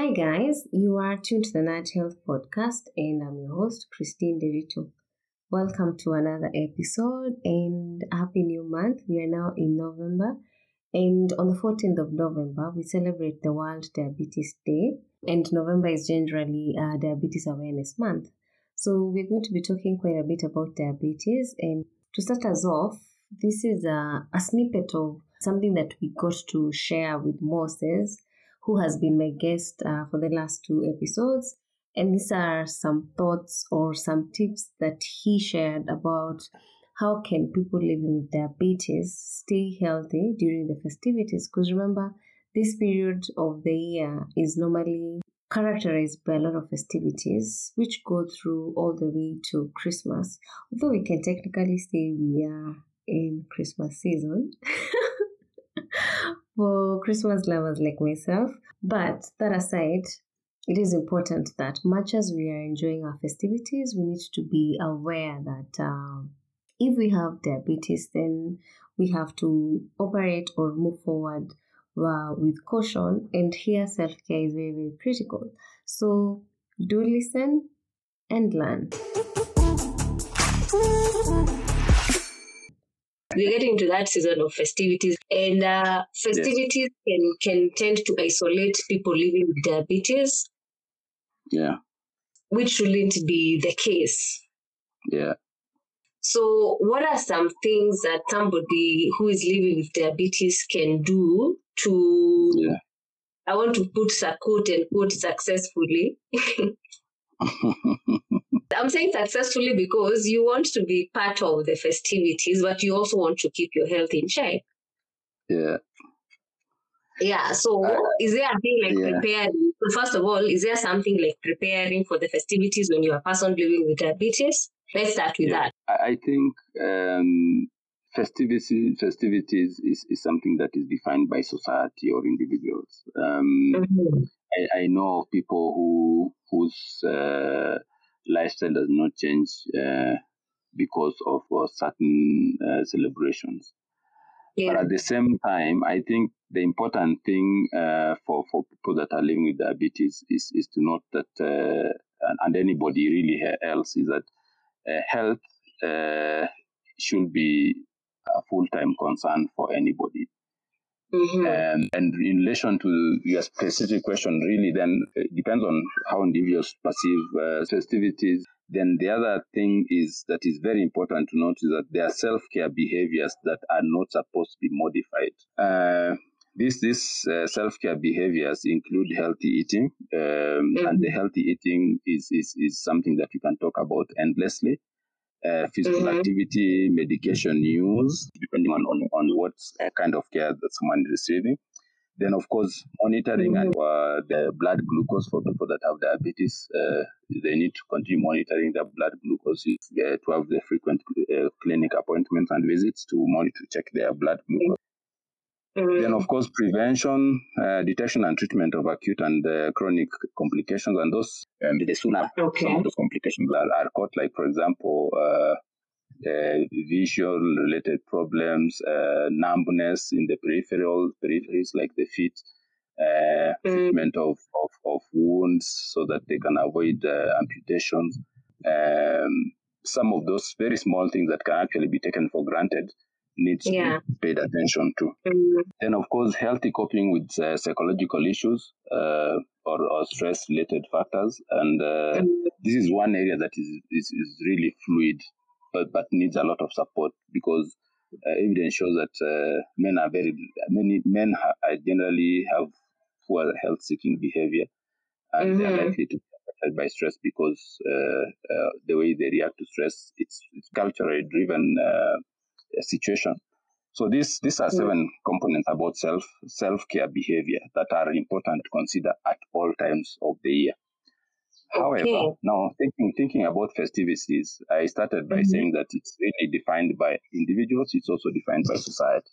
Hi, guys. You are tuned to the Nat Health Podcast, and I'm your host, Christine Derito. Welcome to another episode, and happy new month. We are now in November, and on the 14th of November, we celebrate the World Diabetes Day, and November is generally uh, Diabetes Awareness Month. So, we're going to be talking quite a bit about diabetes, and to start us off, this is a, a snippet of something that we got to share with Moses, who has been my guest uh, for the last two episodes. And these are some thoughts or some tips that he shared about how can people living with diabetes stay healthy during the festivities. Because remember, this period of the year is normally characterized by a lot of festivities which go through all the way to Christmas. Although we can technically say we are in Christmas season. for Christmas lovers like myself. But that aside, it is important that much as we are enjoying our festivities, we need to be aware that um, if we have diabetes, then we have to operate or move forward uh, with caution. And here, self care is very, very critical. So do listen and learn. We're getting into that season of festivities. And uh, festivities yes. can can tend to isolate people living with diabetes. Yeah. Which shouldn't be the case. Yeah. So what are some things that somebody who is living with diabetes can do to yeah. i want to put a quote and quote successfully I'm saying successfully because you want to be part of the festivities, but you also want to keep your health in check. Yeah. Yeah. So, uh, is there a thing like yeah. preparing? First of all, is there something like preparing for the festivities when you're a person living with diabetes? Let's start with yeah. that. I think um, festivities festivities is, is something that is defined by society or individuals. Um, mm-hmm. I, I, know of people who whose uh, lifestyle does not change uh, because of uh, certain uh, celebrations. Yeah. But at the same time, I think the important thing uh, for, for people that are living with diabetes is, is to note that, uh, and, anybody really else, is that uh, health should be a full time concern for anybody. Mm-hmm. Um, and in relation to your specific question, really, then it depends on how individuals perceive uh, festivities. Then the other thing is that is very important to note is that there are self care behaviors that are not supposed to be modified. Uh, this this uh, self care behaviors include healthy eating, um, mm-hmm. and the healthy eating is, is is something that you can talk about endlessly uh, physical mm-hmm. activity, medication use, depending on, on, on what uh, kind of care that someone is receiving. Then, of course, monitoring mm-hmm. and uh, the blood glucose for people that have diabetes. Uh, they need to continue monitoring their blood glucose uh, to have the frequent uh, clinic appointments and visits to monitor, check their blood glucose. Mm-hmm. Then, of course, prevention, uh, detection, and treatment of acute and uh, chronic complications, and those um, the sooner okay. some of those complications are, are caught, like for example, uh, uh visual related problems, uh, numbness in the peripheral peripheries, like the feet, uh, mm-hmm. treatment of, of, of, wounds so that they can avoid amputations. Um, some of those very small things that can actually be taken for granted needs yeah. to be paid attention to. Mm-hmm. Then, of course, healthy coping with uh, psychological issues uh, or, or stress related factors. And uh, mm-hmm. this is one area that is, is, is, really fluid, but, but needs a lot of support because uh, evidence shows that uh, men are very, many men ha- generally have poor health seeking behavior and mm-hmm. they're likely to be affected by stress because uh, the way they react to stress, it's, it's culturally driven situation. So these these are seven mm. components about self self care behavior that are important to consider at all times of the year. However, okay. now thinking thinking about festivities, I started by mm-hmm. saying that it's really defined by individuals. It's also defined by society.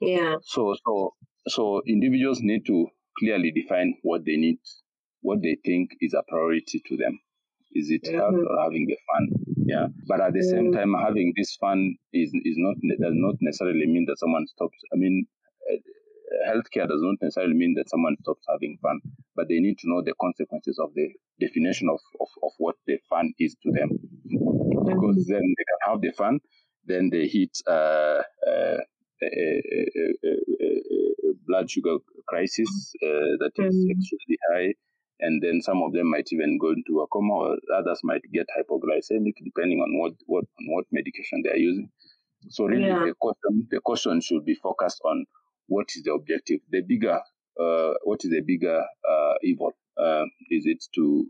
Yeah. So so so individuals need to clearly define what they need, what they think is a priority to them. Is it mm-hmm. health or having the fun? Yeah. But at the mm-hmm. same time, having this fun is is not does not necessarily mean that someone stops. I mean, uh, healthcare does not necessarily mean that someone stops having fun, but they need to know the consequences of the definition of, of, of what the fun is to them. Because then they can have the fun, then they hit uh, uh, a, a, a, blood sugar crisis uh, that is mm. extremely high. And then some of them might even go into a coma, or others might get hypoglycemic, depending on what, what on what medication they are using. So really, yeah. the caution the caution should be focused on what is the objective. The bigger, uh, what is the bigger uh, evil? Uh, is it to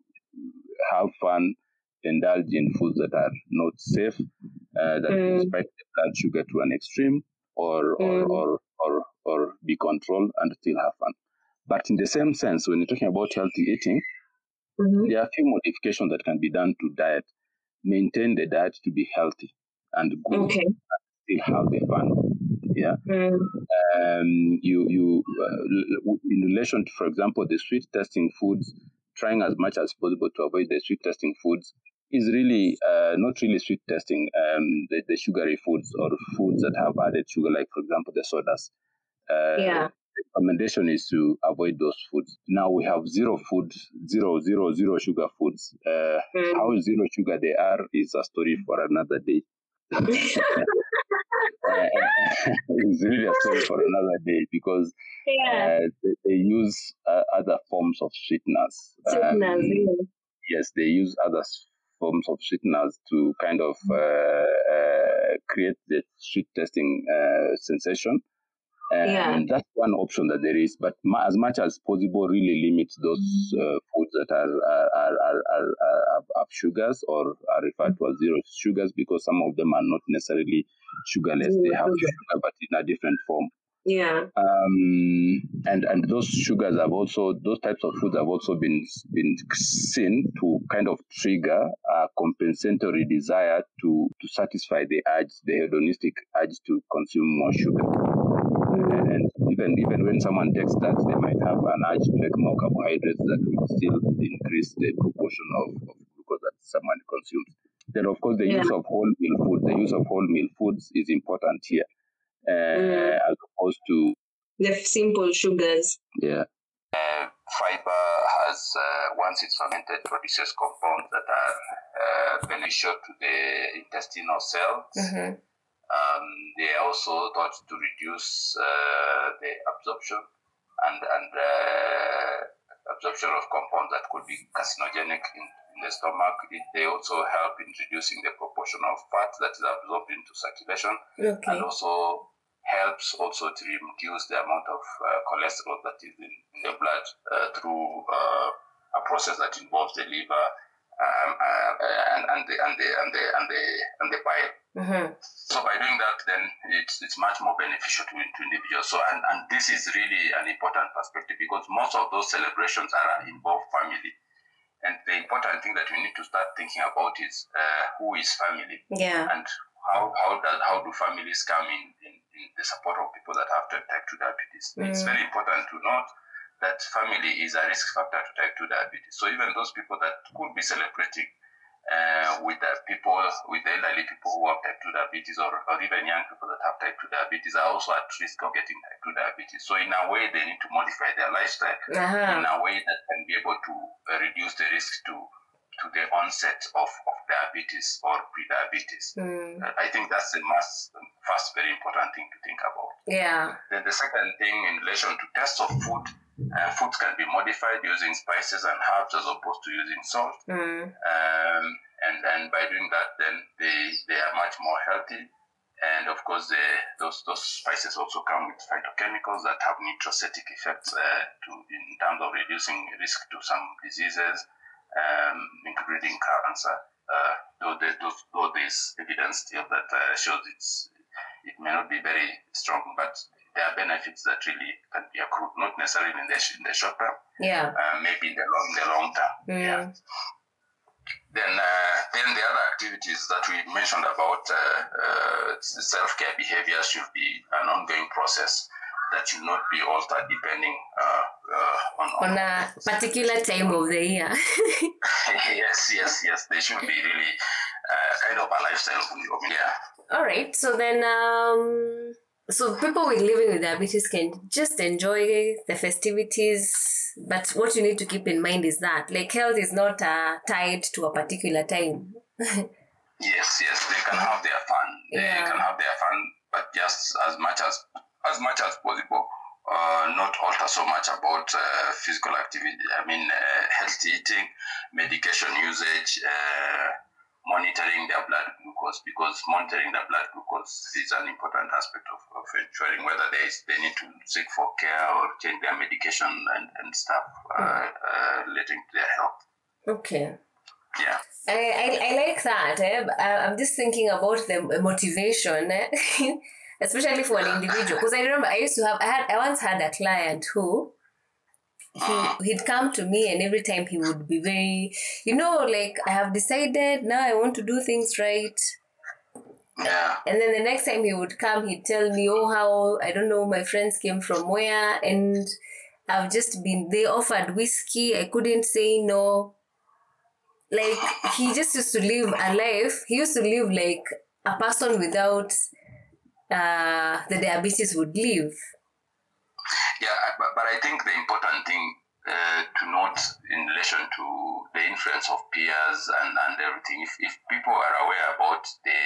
have fun, indulge in foods that are not safe, uh, that mm. spike the blood sugar to an extreme, or or, mm. or or or be controlled and still have fun? But in the same sense, when you're talking about healthy eating, mm-hmm. there are a few modifications that can be done to diet. Maintain the diet to be healthy and good, okay. and still have the fun. Yeah. Mm. Um, you you uh, in relation to, for example, the sweet tasting foods, trying as much as possible to avoid the sweet tasting foods is really uh, not really sweet tasting. Um, the, the sugary foods or foods that have added sugar, like for example the sodas. Uh, yeah recommendation is to avoid those foods. Now we have zero food, zero, zero, zero sugar foods. Uh, mm. How zero sugar they are is a story for another day. uh, it's really a story for another day because yeah. uh, they, they, use uh, other forms of sweeteners. Sweeteners, um, yeah. Yes, they use other forms of sweeteners to kind of uh, uh, create the sweet tasting sensation. And yeah. that's one option that there is. But ma- as much as possible, really limit those uh, foods that are are, are, are, are, have sugars or are referred to as zero sugars because some of them are not necessarily sugarless. They have sugar, but in a different form. Yeah. Um, and and those sugars have also those types of foods have also been been seen to kind of trigger a compensatory desire to to satisfy the urge, the hedonistic urge to consume more sugar. And even even when someone takes that, they might have an urge to take more carbohydrates that will still increase the proportion of, of glucose that someone consumes. Then, of course, the yeah. use of wholemeal food, the use of wholemeal foods is important here, uh, mm. as opposed to the simple sugars. Yeah. Uh, fiber has, uh, once it's fermented, produces compounds that are uh, beneficial to the intestinal cells. Mm-hmm um, they also thought to reduce uh, the absorption and, and uh, absorption of compounds that could be carcinogenic in, in the stomach. It, they also help in reducing the proportion of fat that is absorbed into circulation okay. and also helps also to reduce the amount of uh, cholesterol that is in, in the blood uh, through uh, a process that involves the liver um, uh, and, and, the, and, the, and, the, and, the, and the bile. Mm-hmm. So by doing that, then it's, it's much more beneficial to, to individuals. So and, and this is really an important perspective because most of those celebrations are involve family. And the important thing that we need to start thinking about is uh, who is family, yeah, and how how does how do families come in, in, in the support of people that have to, type two diabetes. Mm. It's very important to note that family is a risk factor to type 2 diabetes. So even those people that could be celebrating uh, with the people, with the elderly people who have type 2 diabetes or, or even young people that have type 2 diabetes are also at risk of getting type 2 diabetes. So in a way, they need to modify their lifestyle uh-huh. in a way that can be able to uh, reduce the risk to to the onset of, of diabetes or pre-diabetes. Mm. I think that's the most, first very important thing to think about. Yeah. Then the second thing in relation to tests of food, uh, foods can be modified using spices and herbs as opposed to using salt. Mm. Um, and, and by doing that, then they, they are much more healthy. And of course, the, those, those spices also come with phytochemicals that have nutraceutical effects uh, to, in terms of reducing risk to some diseases, um, including cancer. Uh, though, the, though, though there's evidence still that uh, shows it's, it may not be very strong, but there are benefits that really can be accrued, not necessarily in the, in the short term. Yeah. Uh, maybe in the long, the long term. Mm. Yeah. Then, uh, then the other activities that we mentioned about uh, uh self care behavior should be an ongoing process that should not be altered depending uh, uh, on, on, on a particular time of the year. yes, yes, yes. They should be really kind of a lifestyle. Yeah. All right. So then. Um so people with living with diabetes can just enjoy the festivities but what you need to keep in mind is that like health is not uh, tied to a particular time yes yes they can have their fun they Yeah. can have their fun but just as much as as much as possible uh, not alter so much about uh, physical activity i mean uh, healthy eating medication usage uh, monitoring their blood glucose because monitoring the blood glucose is an important aspect of, of ensuring whether they, they need to seek for care or change their medication and, and stuff uh, uh, relating to their health okay yeah I, I, I like that. Eh? I- I'm just thinking about the motivation, eh? especially for an individual. Because I remember I used to have, I had, I once had a client who he, he'd come to me and every time he would be very, you know, like I have decided now I want to do things right. Yeah And then the next time he would come, he'd tell me, oh, how, I don't know, my friends came from where and I've just been, they offered whiskey. I couldn't say no. Like, he just used to live a life. He used to live like a person without uh, the diabetes would live. Yeah, but, but I think the important thing uh, to note in relation to the influence of peers and, and everything, if, if people are aware about the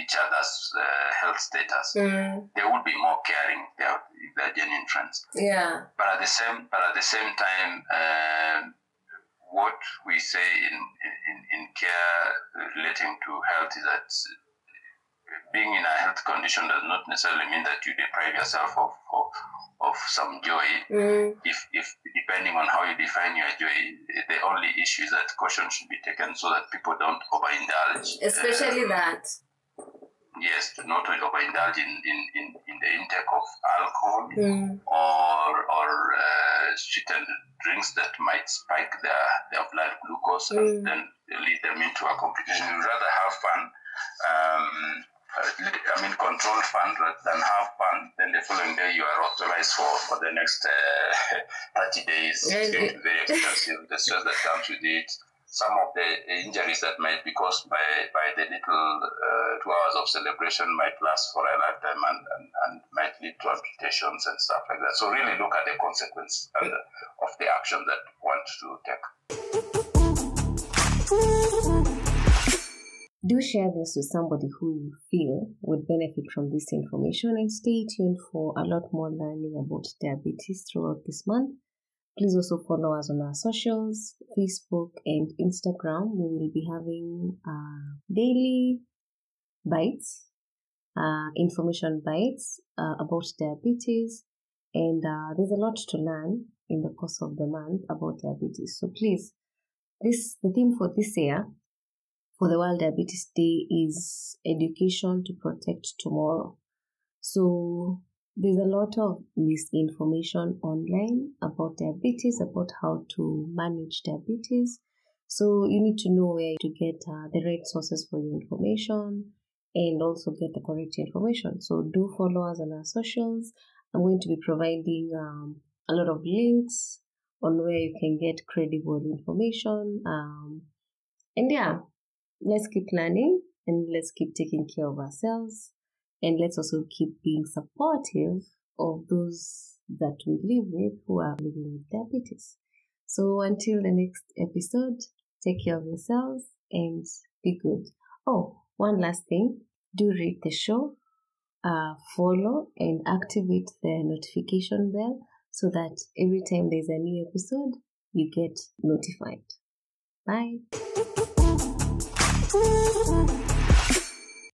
each other's uh, health status, Mm, they would be more caring. They are, if they're genuine friends. yeah. But at the same, but at the same time, um what we say in, in in care relating to health is that being in a health condition does not necessarily mean that you deprive yourself of of, of some joy. Mm, If if depending on how you define your joy, the only issue is that caution should be taken so that people don't overindulge. especially Uh, that. yes, to not overindulge in, in, in, in the intake of alcohol Mm, or or uh, sweetened drinks that might spike their, their blood glucose Mm. and then lead them into a complication. You'd rather have fun. Um, I mean, controlled fund rather than have fund, Then the following day you are hospitalized for, for the next uh, 30 days. It's going to be very expensive. The stress that comes with it. Some of the injuries that might be caused by, by the little uh, two hours of celebration might last for a lifetime and, and, and might lead to amputations and stuff like that. So really look at the consequence and, of the action that you want to take. Do share this with somebody who you feel would benefit from this information and stay tuned for a lot more learning about diabetes throughout this month. Please also follow us on our socials, Facebook and Instagram. We will be having uh, daily bites, uh, information bites uh, about diabetes, and uh, there's a lot to learn in the course of the month about diabetes. So please, this the theme for this year for the World Diabetes Day is education to protect tomorrow. So there's a lot of misinformation online about diabetes, about how to manage diabetes. So you need to know where to get uh, the right sources for your information and also get the correct information. So do follow us on our socials. I'm going to be providing um, a lot of links on where you can get credible information. Um, and yeah, let's keep learning and let's keep taking care of ourselves and let's also keep being supportive of those that we live with who are living with diabetes. So until the next episode, take care of yourselves and be good. Oh, one last thing. Do rate the show, uh, follow and activate the notification bell so that every time there's a new episode, you get notified. Bye. Mm-hmm.